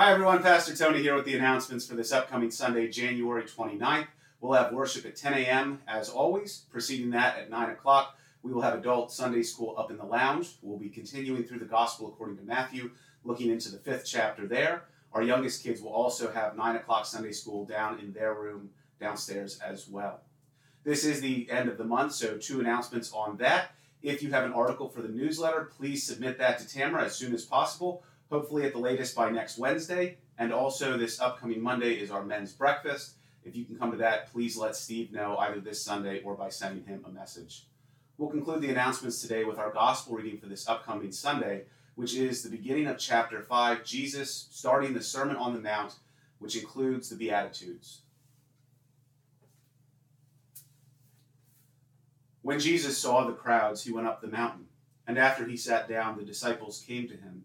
Hi, everyone. Pastor Tony here with the announcements for this upcoming Sunday, January 29th. We'll have worship at 10 a.m. as always. Preceding that at 9 o'clock, we will have adult Sunday school up in the lounge. We'll be continuing through the Gospel according to Matthew, looking into the fifth chapter there. Our youngest kids will also have 9 o'clock Sunday school down in their room downstairs as well. This is the end of the month, so two announcements on that. If you have an article for the newsletter, please submit that to Tamara as soon as possible, hopefully at the latest by next Wednesday. And also, this upcoming Monday is our men's breakfast. If you can come to that, please let Steve know either this Sunday or by sending him a message. We'll conclude the announcements today with our gospel reading for this upcoming Sunday, which is the beginning of chapter 5, Jesus starting the Sermon on the Mount, which includes the Beatitudes. When Jesus saw the crowds, he went up the mountain, and after he sat down, the disciples came to him.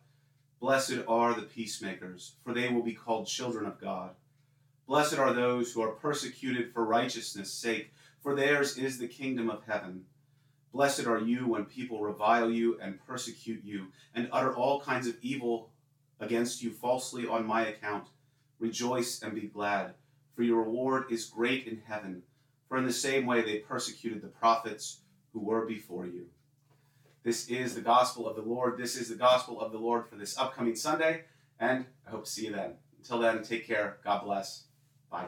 Blessed are the peacemakers, for they will be called children of God. Blessed are those who are persecuted for righteousness' sake, for theirs is the kingdom of heaven. Blessed are you when people revile you and persecute you, and utter all kinds of evil against you falsely on my account. Rejoice and be glad, for your reward is great in heaven. For in the same way they persecuted the prophets who were before you. This is the gospel of the Lord. This is the gospel of the Lord for this upcoming Sunday, and I hope to see you then. Until then, take care. God bless. Bye.